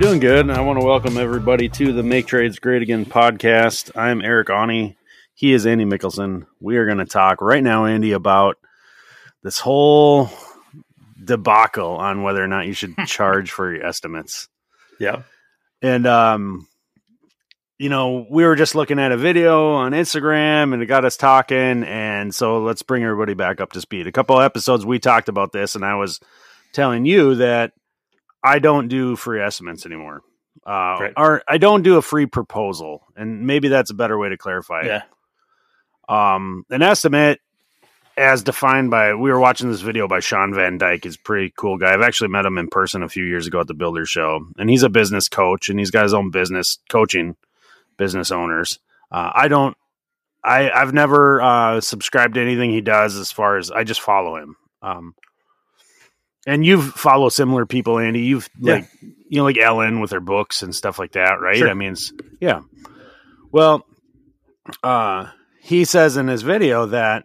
doing good. I want to welcome everybody to the Make Trades Great Again podcast. I'm Eric Aune. He is Andy Mickelson. We are going to talk right now, Andy, about this whole debacle on whether or not you should charge for your estimates. Yeah. And um you know, we were just looking at a video on Instagram and it got us talking and so let's bring everybody back up to speed. A couple episodes we talked about this and I was telling you that I don't do free estimates anymore. Uh Right. or I don't do a free proposal and maybe that's a better way to clarify it. Yeah. Um, an estimate, as defined by, we were watching this video by Shawn Van Dyke. Is a pretty cool guy. I've actually met him in person a few years ago at the Builder Show, and he's a business coach, and he's got his own business coaching business owners. Uh, I don't, I I've never uh, subscribed to anything he does as far as I just follow him. Um, and you've followed similar people, Andy. You've Yeah. like you know like Ellen with her books and stuff like that, right? Sure. I mean, it's, yeah. Well, uh, he says in his video that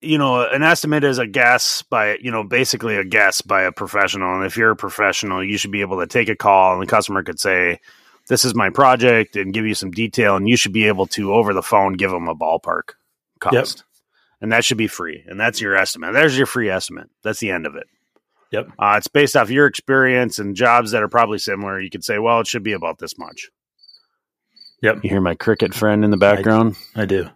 you know an estimate is a guess by you know basically a guess by a professional, and if you're a professional, you should be able to take a call, and the customer could say. This is my project, and give you some detail, and you should be able to over the phone give them a ballpark cost, Yep. And that should be free, and that's your estimate. There's your free estimate. That's the end of it. Yep. Uh, it's based off your experience and jobs that are probably similar. You could say, well, it should be about this much. Yep. You hear my cricket friend in the background? I do.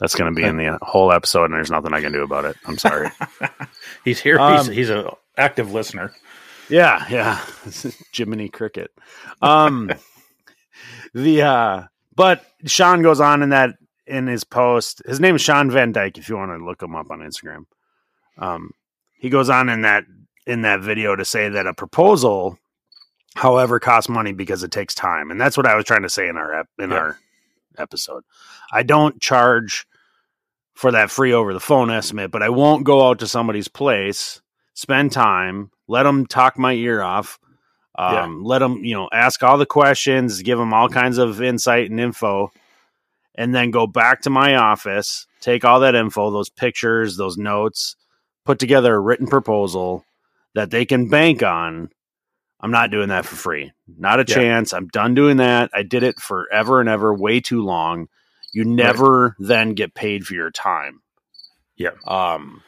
That's going to be in the whole episode, and there's nothing I can do about it. I'm sorry. he's here. Um, he's he's an active listener. yeah, yeah. Jiminy Cricket. Um, the uh, but Shawn goes on in that in his post. His name is Shawn Van Dyke. If you want to look him up on Instagram, um, he goes on in that in that video to say that a proposal, however, costs money because it takes time, and that's what I was trying to say in our ep- in Yeah. our episode. I don't charge for that free over the phone estimate, but I won't go out to somebody's place, spend time, let them talk my ear off, um, let them you know ask all the questions, give them all kinds of insight and info, and then go back to my office, take all that info, those pictures, those notes, put together a written proposal that they can bank on. I'm not doing that for free. Not a Yeah. chance. I'm done doing that. I did it forever and ever, way too long. You never then get paid for your time. Yeah. Um,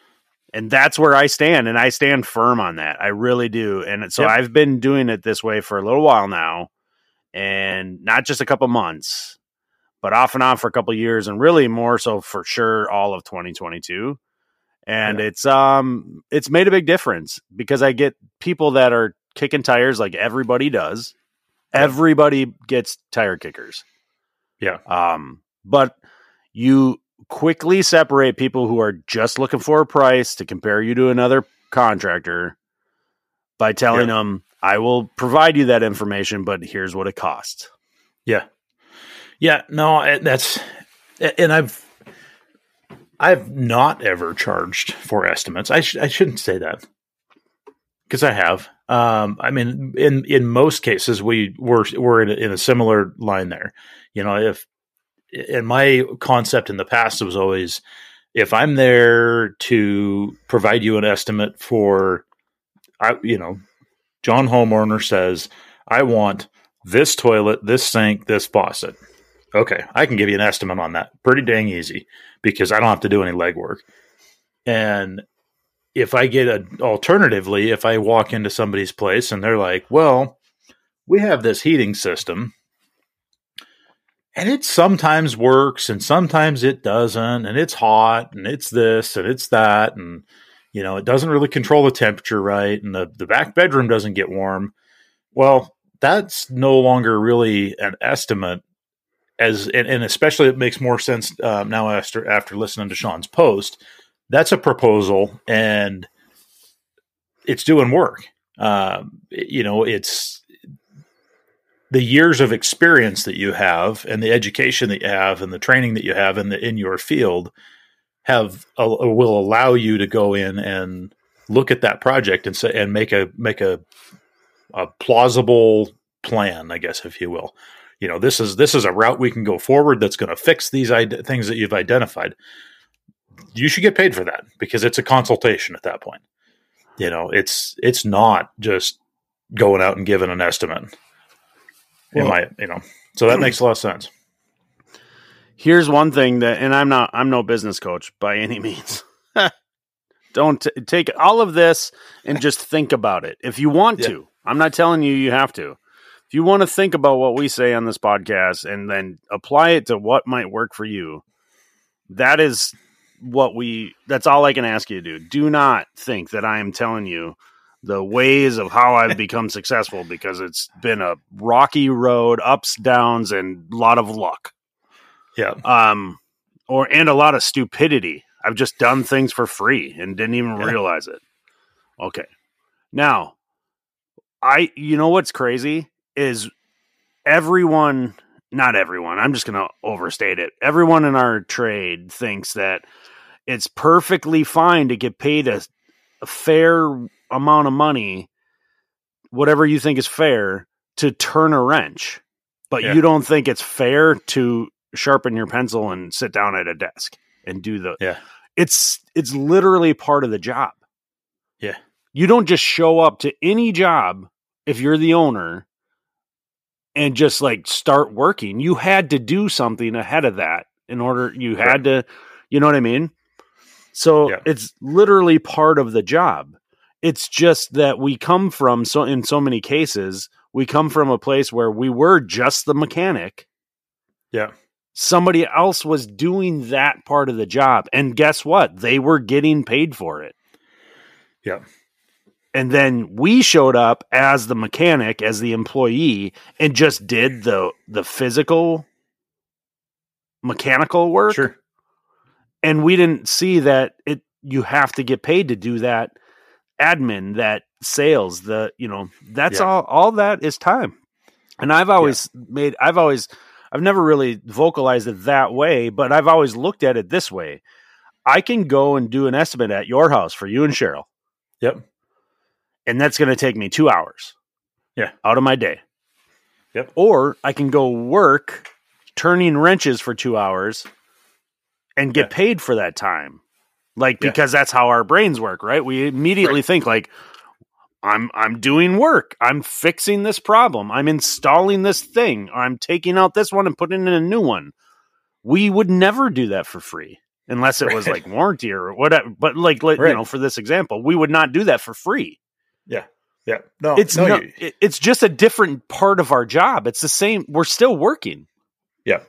and that's where I stand, and I stand firm on that. I really do. And so Yep. I've been doing it this way for a little while now, and not just a couple months, but off and on for a couple years, and really more so for sure all of 2022. And Yeah. it's um it's made a big difference because I get people that are kicking tires like everybody does. Yeah. Everybody gets tire kickers. Yeah. Um, but you quickly separate people who are just looking for a price to compare you to another contractor by telling Yeah. them, I will provide you that information, but here's what it costs. Yeah. Yeah. No, that's and I've I've not ever charged for estimates. I sh- I shouldn't say that because I have. Um, I mean, in in most cases, we were we're in a, in a similar line there. You know, if and my concept in the past was always if I'm there to provide you an estimate for, I you know, John homeowner says I want this toilet, this sink, this faucet. Okay, I can give you an estimate on that. Pretty dang easy because I don't have to do any legwork. And if I get a alternatively, if I walk into somebody's place and they're like, "Well, we have this heating system and it sometimes works and sometimes it doesn't and it's hot and it's this and it's that and you know, it doesn't really control the temperature right and the the back bedroom doesn't get warm." Well, that's no longer really an estimate as and, and especially it makes more sense um, now after after listening to Shawn's post. That's a proposal and it's doing work. Um, you know, it's the years of experience that you have and the education that you have and the training that you have in the in your field have uh, will allow you to go in and look at that project and say and make a make a a plausible plan, I guess, if you will. You know, this is this is a route we can go forward that's going to fix these ide- things that you've identified. You should get paid for that because it's a consultation at that point. you know, it's it's not just going out and giving an estimate. in Well- my, you know, so that makes a lot of sense. Here's one thing that, and I'm not, I'm no business coach by any means. Don't t- take all of this and just think about it. If you want Yeah. to, I'm not telling you you have to. If you want to think about what we say on this podcast and then apply it to what might work for you, that is what we, that's all I can ask you to do. Do not think that I am telling you the ways of how I've become successful because it's been a rocky road, ups, downs, and a lot of luck Yeah. um or and a lot of stupidity i've just done things for free and didn't even Yeah. realize it okay now i you know what's crazy is everyone not everyone i'm just gonna overstate it everyone in our trade thinks that it's perfectly fine to get paid a, a fair amount of money whatever you think is fair to turn a wrench but Yeah. you don't think it's fair to sharpen your pencil and sit down at a desk and do the Yeah. it's it's literally part of the job Yeah. you don't just show up to any job if you're the owner and just like start working. You had to do something ahead of that in order you had to you know what i mean? So Yeah. it's literally part of the job. It's just that we come from so in so many cases we come from a place where we were just the mechanic. Yeah. somebody else was doing that part of the job and guess what? They were getting paid for it. Yeah. And then we showed up as the mechanic as the employee and just did the the physical mechanical work Sure. and we didn't see that it you have to get paid to do that admin that sales the you know that's Yeah. all all that is time and i've always made i've always i've never really vocalized it that way but i've always looked at it this way i can go and do an estimate at your house for you and cheryl Yep. And that's going to take me two hours. Yeah. out of my day. Yep. or i can go work turning wrenches for two hours and get Yeah. paid for that time. Like Yeah. because that's how our brains work right? We immediately think like i'm i'm doing work. I'm fixing this problem. I'm installing this thing. I'm taking out this one and putting in a new one. We would never do that for free unless it was like warranty or whatever but like, like you know for this example we would not do that for free Yeah. Yeah. No, it's no, no, you- it's just a different part of our job. It's the same. We're still working. Yeah.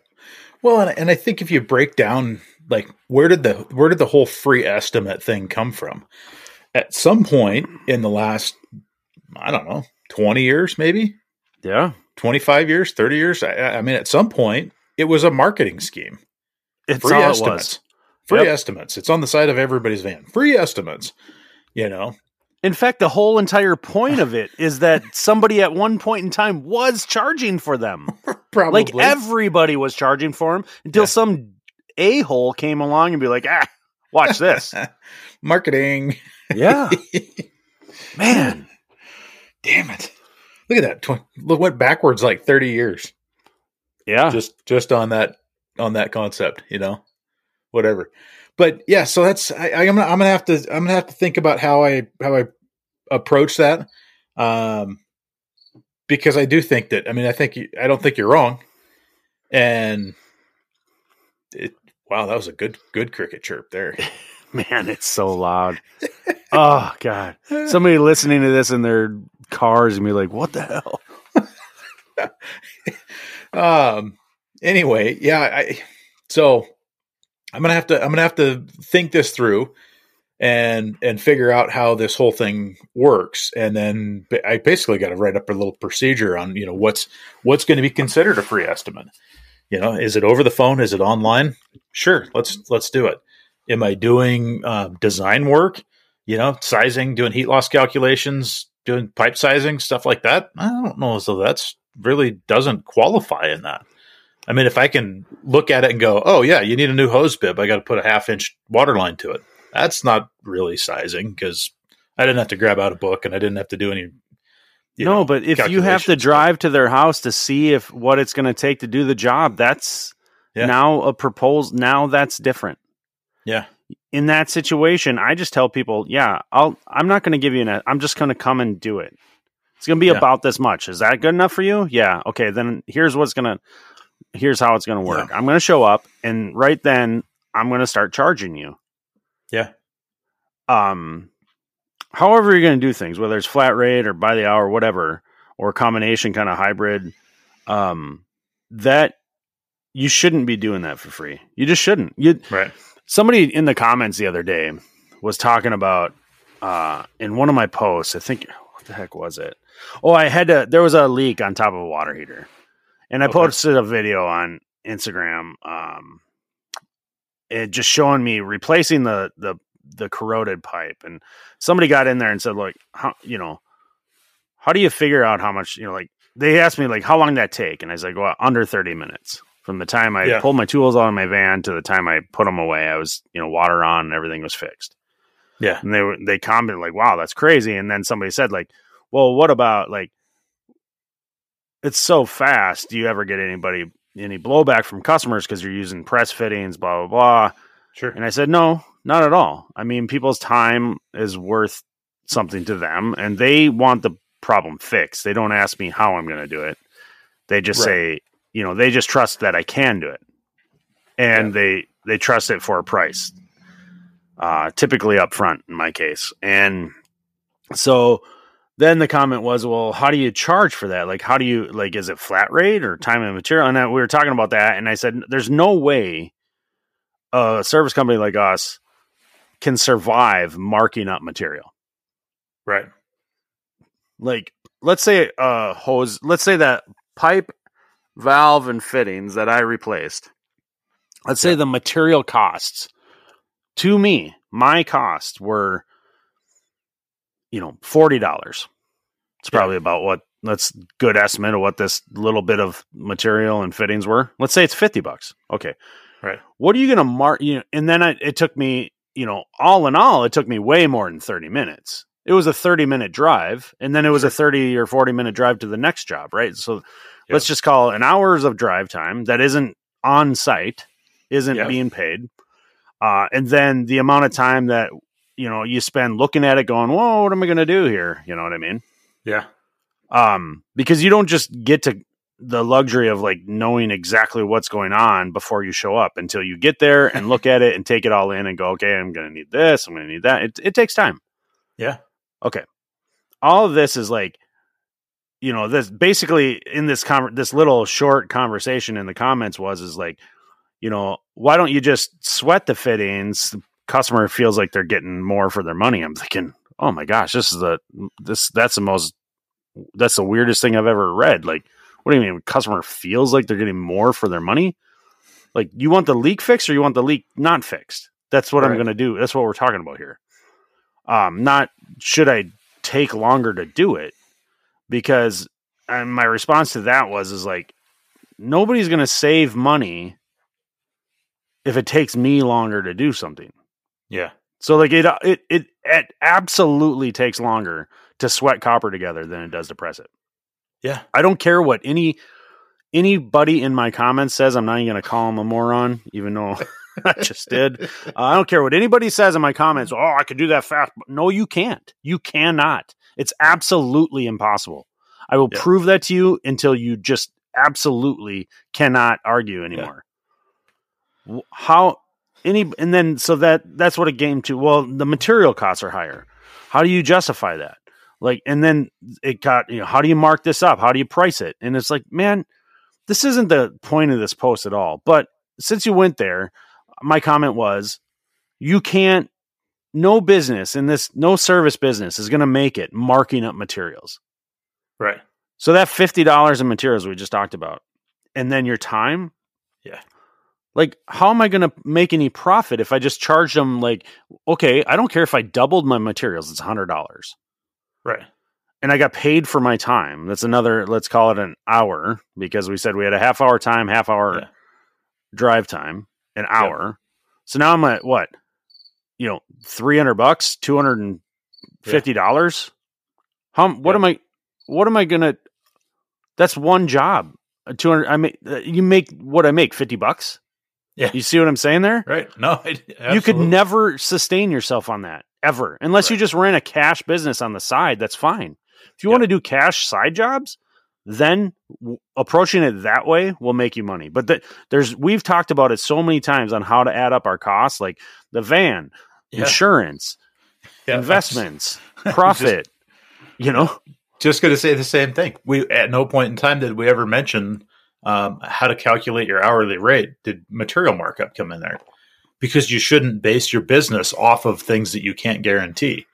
Well, and, and I think if you break down like where did the where did the whole free estimate thing come from? At some point in the last I don't know, 20 years maybe, Yeah, 25 years, 30 years, I, I mean at some point it was a marketing scheme. it's Free all estimates. it. Free Yep. estimates. It's on the side of everybody's van. Free estimates. You know. In fact, the whole entire point of it is that somebody at one point in time was charging for them. Probably Like everybody was charging for them until Yeah. some a hole came along and be like, ah, watch this. marketing. yeah, man. Damn it. Look at that. Look went backwards like 30 years. Yeah, just just on that on that concept, you know, whatever. But yeah, so that's I, I'm gonna I'm gonna have to I'm gonna have to think about how I how I approach that, um, because I do think that I mean I think you, I don't think you're wrong, and it wow that was a good good cricket chirp there. man, it's so loud. oh God, somebody listening to this in their cars and be like, what the hell? um anyway yeah i so i'm gonna have to i'm gonna have to think this through and and figure out how this whole thing works. And then i basically got to write up a little procedure on you know what's what's going to be considered a free estimate. You know is it over the phone? Is it online? Sure let's let's do it. Am i doing uh, design work? You know sizing doing heat loss calculations doing pipe sizing stuff like that? I don't know so that's really doesn't qualify in that i mean if i can look at it and go oh yeah you need a new hose bib i got to put a half inch water line to it that's not really sizing because i didn't have to grab out a book and i didn't have to do any you no, know, but if you have to drive to their house to see if what it's going to take to do the job, that's Yeah. now a proposal. Now that's different. yeah in that situation, I just tell people, yeah, I'll I'm not going to give you an I'm just going to come and do it. It's going to be Yeah. about this much. Is that good enough for you? Yeah. Okay, then here's what's going to here's how it's going to work. I'm going to show up and right then I'm going to start charging you. Yeah. Um however you're going to do things, whether it's flat rate or by the hour whatever or combination kind of hybrid um that you shouldn't be doing that for free. You just shouldn't. You Right. somebody in the comments the other day was talking about uh in one of my posts i think what the heck was it oh i had to there was a leak on top of a water heater and i Okay. posted a video on instagram um it just showing me replacing the the the corroded pipe and somebody got in there and said like how you know how do you figure out how much you know like they asked me like how long did that take and i was like well under 30 minutes from the time i Yeah. pulled my tools out of my van to the time i put them away i was you know water on and everything was fixed Yeah. and they were they commented like wow that's crazy and then somebody said like well what about like it's so fast do you ever get anybody any blowback from customers because you're using press fittings blah blah blah Sure. and I said, no, not at all. I mean, people's time is worth something to them and they want the problem fixed. They don't ask me how I'm going to do it. They just Right. say, you know, they just trust that I can do it. And they, they trust it for a price, uh, typically up front in my case. And so then the comment was, well, how do you charge for that? Like, how do you, like, is it flat rate or time and material? And I, we were talking about that. And I said, there's no way a service company like us can survive marking up material. Right. Like, let's say a hose, let's say that pipe, valve, and fittings that I replaced. Let's say the material costs to me, my costs were, you know, forty dollars. It's Yeah. probably about what that's good estimate of what this little bit of material and fittings were. Let's say it's fifty bucks. Okay, Right. what are you going to mark you know, and then I, it took me you know all in all it took me way more than 30 minutes it was a 30 minute drive and then it was a 30 or 40 minute drive to the next job right so let's just call it an hours of drive time that isn't on site isn't Yeah. being paid uh, and then the amount of time that you know you spend looking at it going whoa what am i going to do here you know what i mean Yeah. um, because you don't just get to the luxury of like knowing exactly what's going on before you show up until you get there and look at it and take it all in and go, okay, I'm going to need this, I'm going to need that. It, it takes time. Yeah. Okay, all of this is like, you know, this basically in this con- this little short conversation in the comments was is like, you know, why don't you just sweat the fittings? Customer feels like they're getting more for their money. I'm thinking, oh my gosh, this is the this that's the most that's the weirdest thing I've ever read. Like, what do you mean? Customer feels like they're getting more for their money? Like, you want the leak fixed or you want the leak not fixed? That's what I'm going to do. That's what we're talking about here. Um, not should I take longer to do it because and my response to that was is like nobody's going to save money if it takes me longer to do something. Yeah. So like it it it, it absolutely takes longer to sweat copper together than it does to press it. Yeah. I don't care what any anybody in my comments says. I'm not even going to call him a moron, even though I just did. Uh, I don't care what anybody says in my comments. Oh, I could do that fast. No, you can't. You cannot. It's absolutely impossible. I will Yeah. prove that to you until you just absolutely cannot argue anymore. W- How any and then so that that's what it came to. Well, the material costs are higher. How do you justify that? Like, and then it got you know, how do you mark this up? How do you price it? And it's like, man, this isn't the point of this post at all. But since you went there, my comment was, you can't. No business in this, no service business is going to make it marking up materials. Right. So that fifty dollars in materials we just talked about, and then your time, Yeah. Like, how am I going to make any profit if I just charge them? Like, okay, I don't care if I doubled my materials; it's a hundred dollars, Right. and I got paid for my time. That's another. Let's call it an hour because we said we had a half hour time, half hour Yeah. drive time, an hour. So now I'm at what? You know, three hundred bucks, two hundred and fifty dollars. How? What am I? What am I gonna? That's one job. Two hundred. I make. uh, You make what I make. Fifty bucks. Yeah. You see what I'm saying there? Right. No, I, You could never sustain yourself on that ever, unless you just ran a cash business on the side. That's fine. If you Yeah. want to do cash side jobs, then w- approaching it that way will make you money. But the, there's we've talked about it so many times on how to add up our costs, like the van, Yeah. insurance, Yeah, investments, profit. you know, just going to say the same thing. We at no point in time did we ever mention um, how to calculate your hourly rate. Did material markup come in there? Because you shouldn't base your business off of things that you can't guarantee.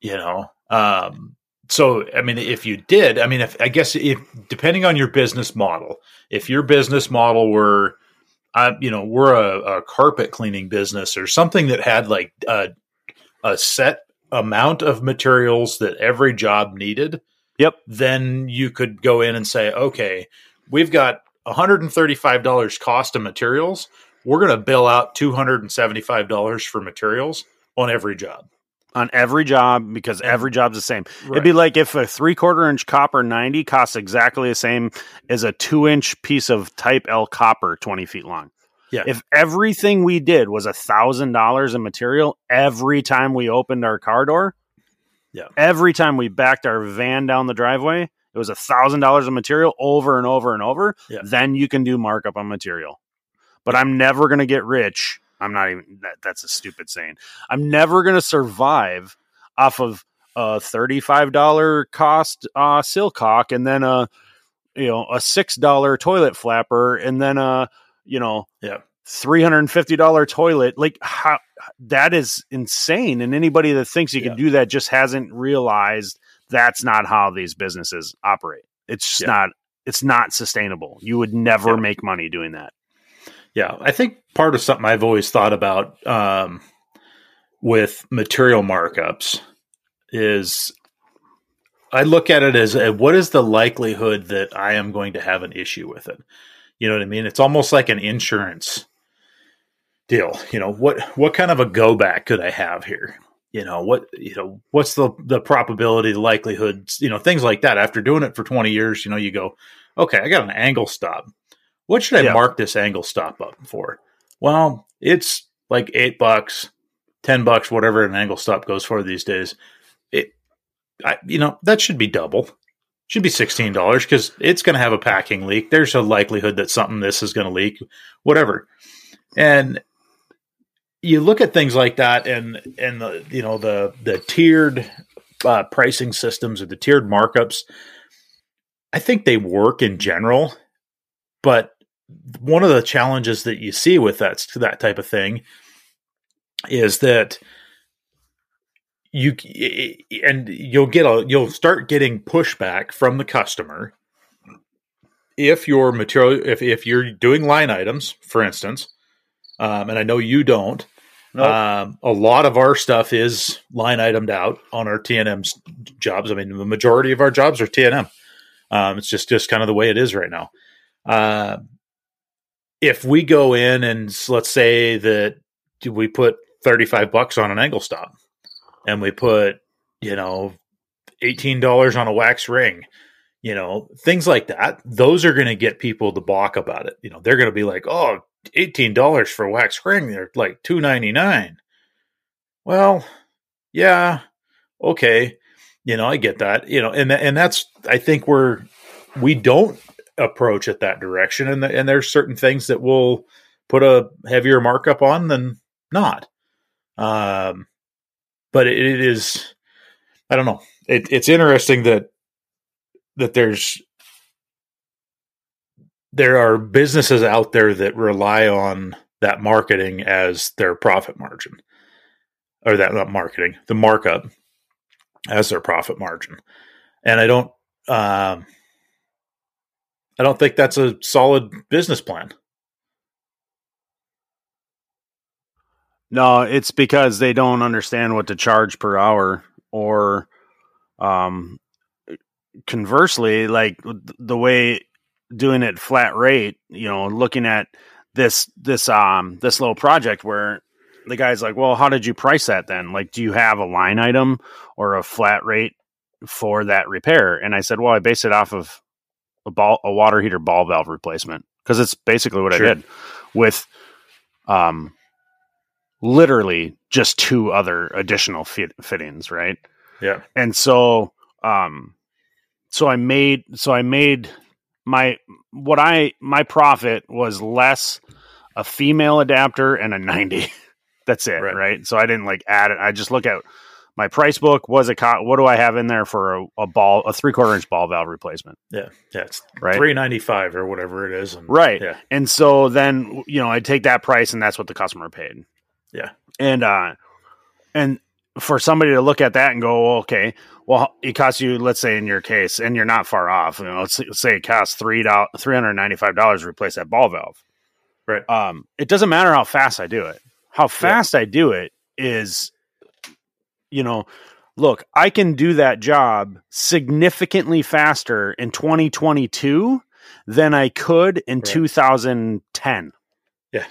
You know, um, so I mean, if you did, I mean, if I guess if depending on your business model, if your business model were, uh, you know, we're a, a carpet cleaning business or something that had like a, a set amount of materials that every job needed, Yep. then you could go in and say, okay, we've got $135 cost of materials. We're going to bill out $275 for materials on every job. on every job because every job's the same. Right. It'd be like if a three quarter inch copper 90 costs exactly the same as a two inch piece of type L copper 20 feet long. Yeah. If everything we did was a thousand dollars in material every time we opened our car door, Yeah. every time we backed our van down the driveway, it was a thousand dollars of material over and over and over. Yeah. Then you can do markup on material. But I'm never going to get rich. I'm not even that, that's a stupid saying. I'm never going to survive off of a $35 cost uh silcock and then a you know a $6 toilet flapper and then a you know Yeah. $350 toilet like how that is insane and anybody that thinks you Yeah. can do that just hasn't realized that's not how these businesses operate it's Yeah. not it's not sustainable you would never Yeah. make money doing that Yeah, I think part of something I've always thought about um, with material markups is I look at it as a, what is the likelihood that I am going to have an issue with it. You know what I mean? It's almost like an insurance deal. You know what what kind of a go back could I have here? You know what you know what's the the probability, the likelihood, you know things like that. After doing it for twenty years, you know you go, okay, I got an angle stop. What should I Yeah. mark this angle stop up for? Well, it's like eight bucks, ten bucks, whatever an angle stop goes for these days. It, I, you know, that should be double. Should be sixteen dollars because it's going to have a packing leak. There's a likelihood that something this is going to leak, whatever. And you look at things like that, and and the you know the the tiered uh, pricing systems or the tiered markups. I think they work in general, but one of the challenges that you see with that that type of thing is that you and you'll get a you'll start getting pushback from the customer if your material if if you're doing line items for instance um, and i know you don't um, a lot of our stuff is line itemed out on our tnm jobs. I mean the majority of our jobs are tnm um, it's just just kind of the way it is right now. Uh, if we go in and let's say that we put 35 bucks on an angle stop and we put you know $18 on a wax ring you know things like that those are going to get people to balk about it. You know they're going to be like oh $18 for a wax ring they're like 299 well yeah okay you know i get that you know and and that's i think we're we don't approach it that direction and the, and there's certain things that we'll put a heavier markup on than not. Um but it, it is i don't know. It, it's interesting that that there's there are businesses out there that rely on that marketing as their profit margin or that not marketing the markup as their profit margin. And i don't um i don't think that's a solid business plan. No, it's because they don't understand what to charge per hour or um conversely like the way doing it flat rate, you know, looking at this this um this little project where the guy's like, "Well, how did you price that then? Like do you have a line item or a flat rate for that repair?" And I said, "Well, I base it off of a ball a water heater ball valve replacement because it's basically what Sure. I did with um, literally just two other additional fit, fittings, right? Yeah. And so, um, so I made, so I made my, what I, my profit was less a female adapter and a 90. That's it. Right. Right. So I didn't like add it. I just look at my price book was a, co- what do I have in there for a, a ball, a three quarter inch ball valve replacement? Yeah. Yeah. It's Right. three ninety five or whatever it is. And, Right. Yeah. And so then, you know, I take that price and that's what the customer paid. Yeah. And, uh, and for somebody to look at that and go, well, okay, well, it costs you, let's say in your case, and you're not far off, you know, let's, let's say it costs three dollars, $395 to replace that ball valve. Right. Um, it doesn't matter how fast I do it. How fast I do it is, you know, look, I can do that job significantly faster in 2022 than I could in Right. 2010. Yeah.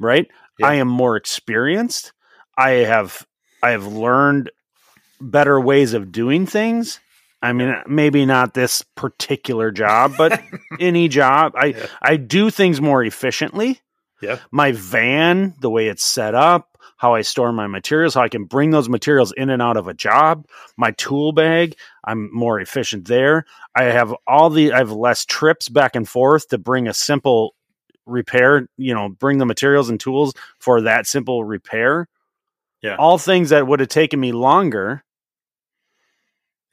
Right? Yeah. I am more experienced. I have I have learned better ways of doing things. I mean, maybe not this particular job, but any job. I Yeah. I do things more efficiently. Yeah. My van, the way it's set up, how I store my materials, how I can bring those materials in and out of a job, my tool bag, I'm more efficient there. I have all the I have less trips back and forth to bring a simple repair, you know, bring the materials and tools for that simple repair. Yeah. All things that would have taken me longer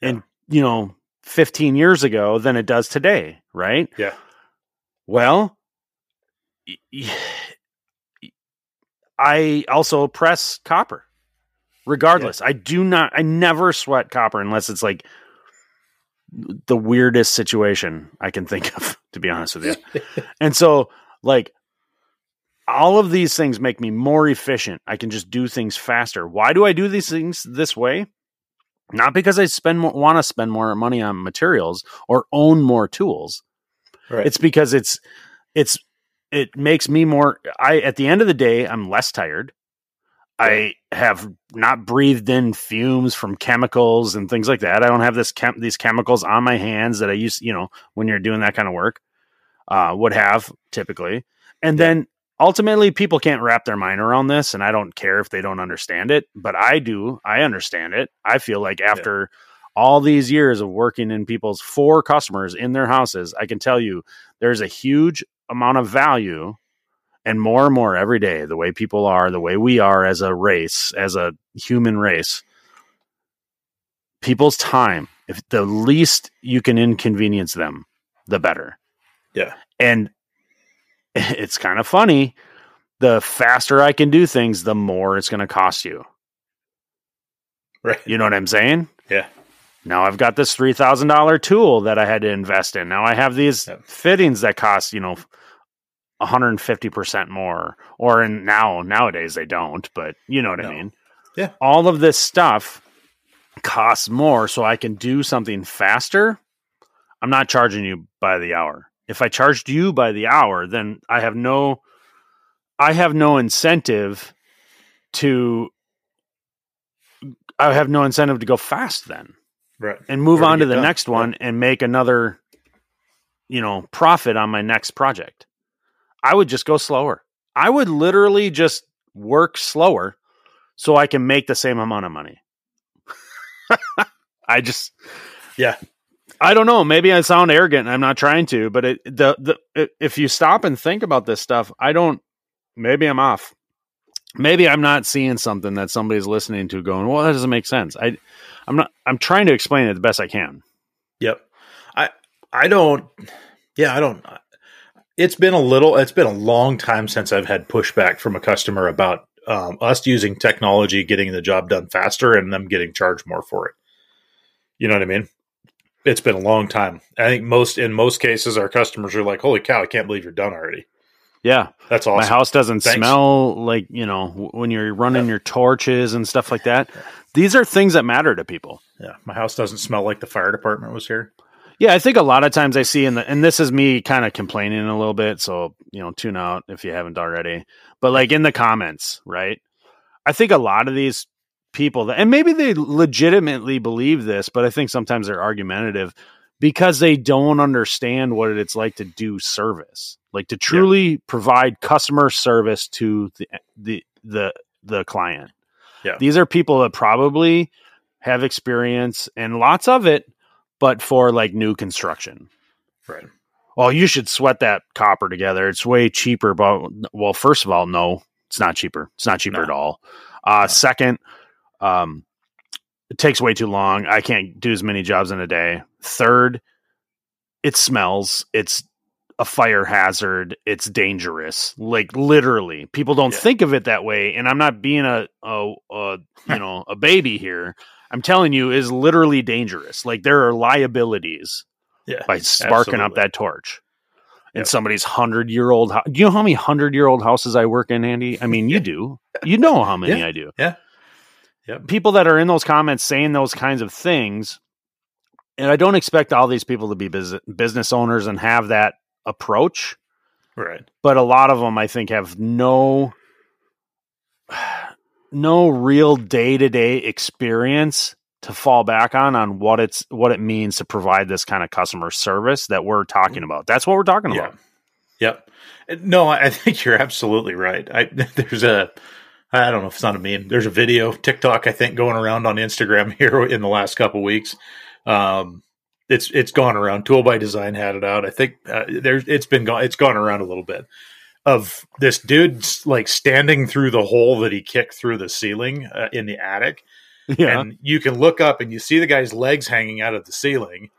and you know, 15 years ago than it does today, right? Yeah. Well, I also press copper. Regardless, I do not. I never sweat copper unless it's like the weirdest situation I can think of. To be honest with you, and so like all of these things make me more efficient. I can just do things faster. Why do I do these things this way? Not because I spend want to spend more money on materials or own more tools. Right. It's because it's it's it makes me more I at the end of the day I'm less tired. I have not breathed in fumes from chemicals and things like that. I don't have this chem- these chemicals on my hands that I use, you know, when you're doing that kind of work. Uh would have typically. And then ultimately people can't wrap their mind around this and I don't care if they don't understand it, but I do. I understand it. I feel like after all these years of working in people's four customers in their houses, I can tell you there's a huge amount of value and more and more every day, the way people are, the way we are as a race, as a human race, people's time, if the least you can inconvenience them, the better. Yeah. And it's kind of funny. The faster I can do things, the more it's going to cost you. Right. You know what I'm saying? Yeah. Now I've got this three thousand dollar tool that I had to invest in. Now I have these Yep. fittings that cost you know 150 percent more. Or in now nowadays they don't, but you know what No. I mean. Yeah. All of this stuff costs more, so I can do something faster. I'm not charging you by the hour. If I charged you by the hour, then I have no I have no incentive to I have no incentive to go fast then Right. and move Or on to get the done. next one and make another you know profit on my next project i would just go slower i would literally just work slower so i can make the same amount of money i just Yeah. I don't know maybe i sound arrogant and i'm not trying to but it the, the it, if you stop and think about this stuff i don't maybe i'm off maybe i'm not seeing something that somebody's listening to going well that doesn't make sense i i'm not i'm trying to explain it the best i can Yep. I I don't yeah, I don't it's been a little it's been a long time since I've had pushback from a customer about um, us using technology getting the job done faster and them getting charged more for it. You know what I mean? It's been a long time. I think most in most cases our customers are like, "Holy cow, I can't believe you're done already." yeah That's awesome. My house doesn't Thanks. smell like, you know, when you're running Yeah. your torches and stuff like that. These are things that matter to people. Yeah, my house doesn't smell like the fire department was here. Yeah, I think a lot of times I see in the, and this is me kind of complaining a little bit. So, you know, tune out if you haven't already. But like in the comments, right? I think a lot of these people that, and maybe they legitimately believe this, but I think sometimes they're argumentative. because they don't understand what it's like to do service, like to truly provide customer service to the the the the client. Yeah. These are people that probably have experience and lots of it, but for like new construction. Right. Well, you should sweat that copper together. It's way cheaper. But well, first of all, no, it's not cheaper. It's not cheaper No. at all. Uh, No. Second, um, it takes way too long. I can't do as many jobs in a day. Third, it smells. It's a fire hazard. It's dangerous. Like literally, people don't Yeah. think of it that way. And I'm not being a, a, a you know a baby here. I'm telling you, is literally dangerous. Like there are liabilities Yeah. by sparking up that torch in Yep. somebody's hundred year old. Ho- do you know how many hundred year old houses I work in, Andy? I mean, you do. You know how many Yeah. I do. Yeah. Yep. People that are in those comments saying those kinds of things, and I don't expect all these people to be bus- business owners and have that approach, Right. but a lot of them, I think, have no no real day to day experience to fall back on on what it's what it means to provide this kind of customer service that we're talking about. That's what we're talking Yeah. about. Yep. No, I I think you're absolutely right. I there's a I don't know if it's not a meme. There's a video TikTok I think going around on Instagram here in the last couple weeks. Um, it's it's gone around. Tool by Design had it out. I think uh, there's it's been gone. It's gone around a little bit of this dude like standing through the hole that he kicked through the ceiling uh, in the attic, Yeah. and you can look up and you see the guy's legs hanging out of the ceiling.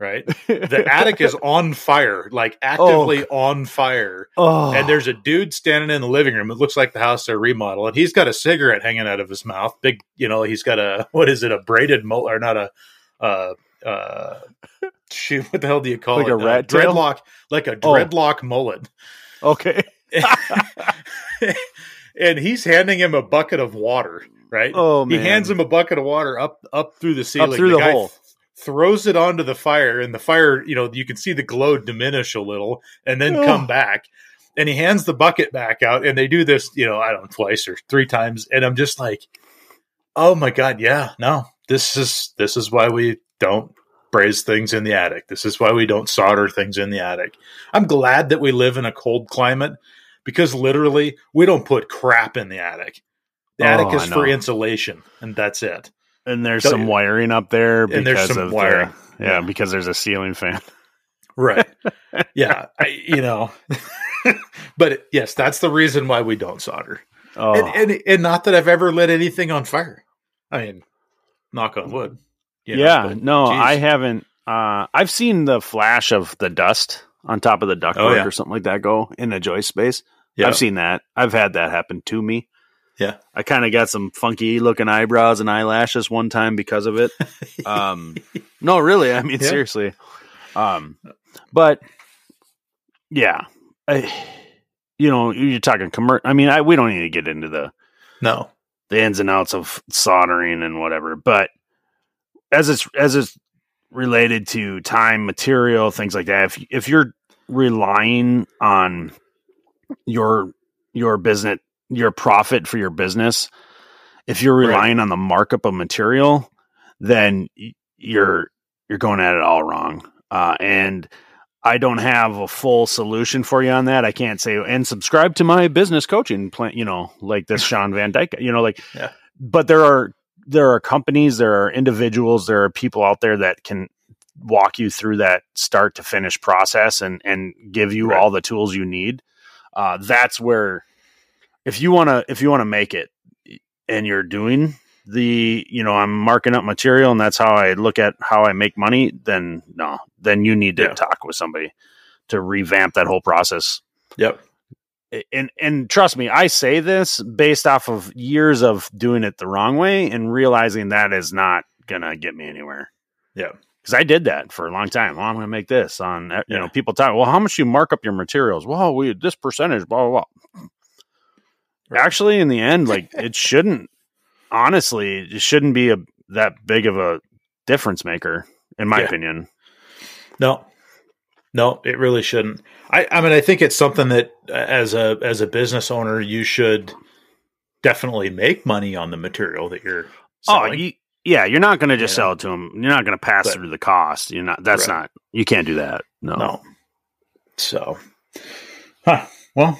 Right, the attic is on fire, like actively on fire oh, and there's a dude standing in the living room. It looks like the house they're remodeling. He's got a cigarette hanging out of his mouth. Big, you know, he's got a what is it? A braided mullet or not a uh uh shoot, what the hell do you call it? Like it? a rat uh, dreadlock like a Oh. dreadlock mullet. okay. and he's handing him a bucket of water, right? Oh man. he hands him a bucket of water up up through the ceiling. through the guy hole. Th- throws it onto the fire, and the fire, you know, you can see the glow diminish a little, and then Ugh. come back. And he hands the bucket back out, and they do this, you know, I don't know, twice or three times, and I'm just like, oh my god, yeah, no, this is this is why we don't braze things in the attic. This is why we don't solder things in the attic. I'm glad that we live in a cold climate because literally we don't put crap in the attic. The Oh, attic is for insulation, and that's it. And there's some wiring up there because And there's some of the- yeah, Yeah. because there's a ceiling fan. Right. yeah. I, you know, but yes, that's the reason why we don't solder. Oh, And, and, and not that I've ever lit anything on fire. I mean, knock on wood. you know, yeah, but no, geez. I haven't. Uh, I've seen the flash of the dust on top of the ductwork Oh, yeah. or something like that go in the joist space. Yeah. I've seen that. I've had that happen to me. Yeah. I kind of got some funky looking eyebrows and eyelashes one time because of it. Um, no, really. I mean, Yeah. seriously. Um, but yeah, I, you know, you're talking commercial. I mean, I, we don't need to get into the no. the ins and outs of soldering and whatever. But as it's as it's related to time, material, things like that, if if you're relying on your your business, your profit for your business, if you're Right. relying on the markup of material, then you're you're going at it all wrong. Uh, and I don't have a full solution for you on that. I can't say and subscribe to my business coaching plan. You know, like this Shawn Van Dyke. You know, like, Yeah. but there are there are companies, there are individuals, there are people out there that can walk you through that start to finish process and and give you Right. all the tools you need. Uh, that's where if you want to if you want to make it and you're doing the you know i'm marking up material and that's how i look at how i make money then no then you need to Yeah. talk with somebody to revamp that whole process Yep. and and trust me i say this based off of years of doing it the wrong way and realizing that is not gonna get me anywhere Yeah. because i did that for a long time well i'm gonna make this on you Yeah. know people talk well how much you mark up your materials well we this percentage blah blah blah Right. actually in the end like it shouldn't honestly it shouldn't be a that big of a difference maker in my Yeah. opinion No, no, it really shouldn't. I, I mean, I think it's something that uh, as a as a business owner, you should definitely make money on the material that you're oh you Yeah, you're not going to just sell it to them. You're not going to pass But- through the cost. You're not. That's Right. not. You can't do that. No. No. So, huh. Well,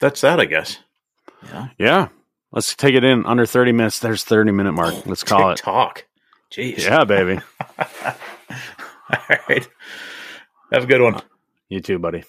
that's that, I guess. Yeah. Yeah. Let's take it in under 30 minutes. There's 30 minute mark. Let's call it. Talk. Jeez. Yeah, baby. All right. Have a good one. You too, buddy.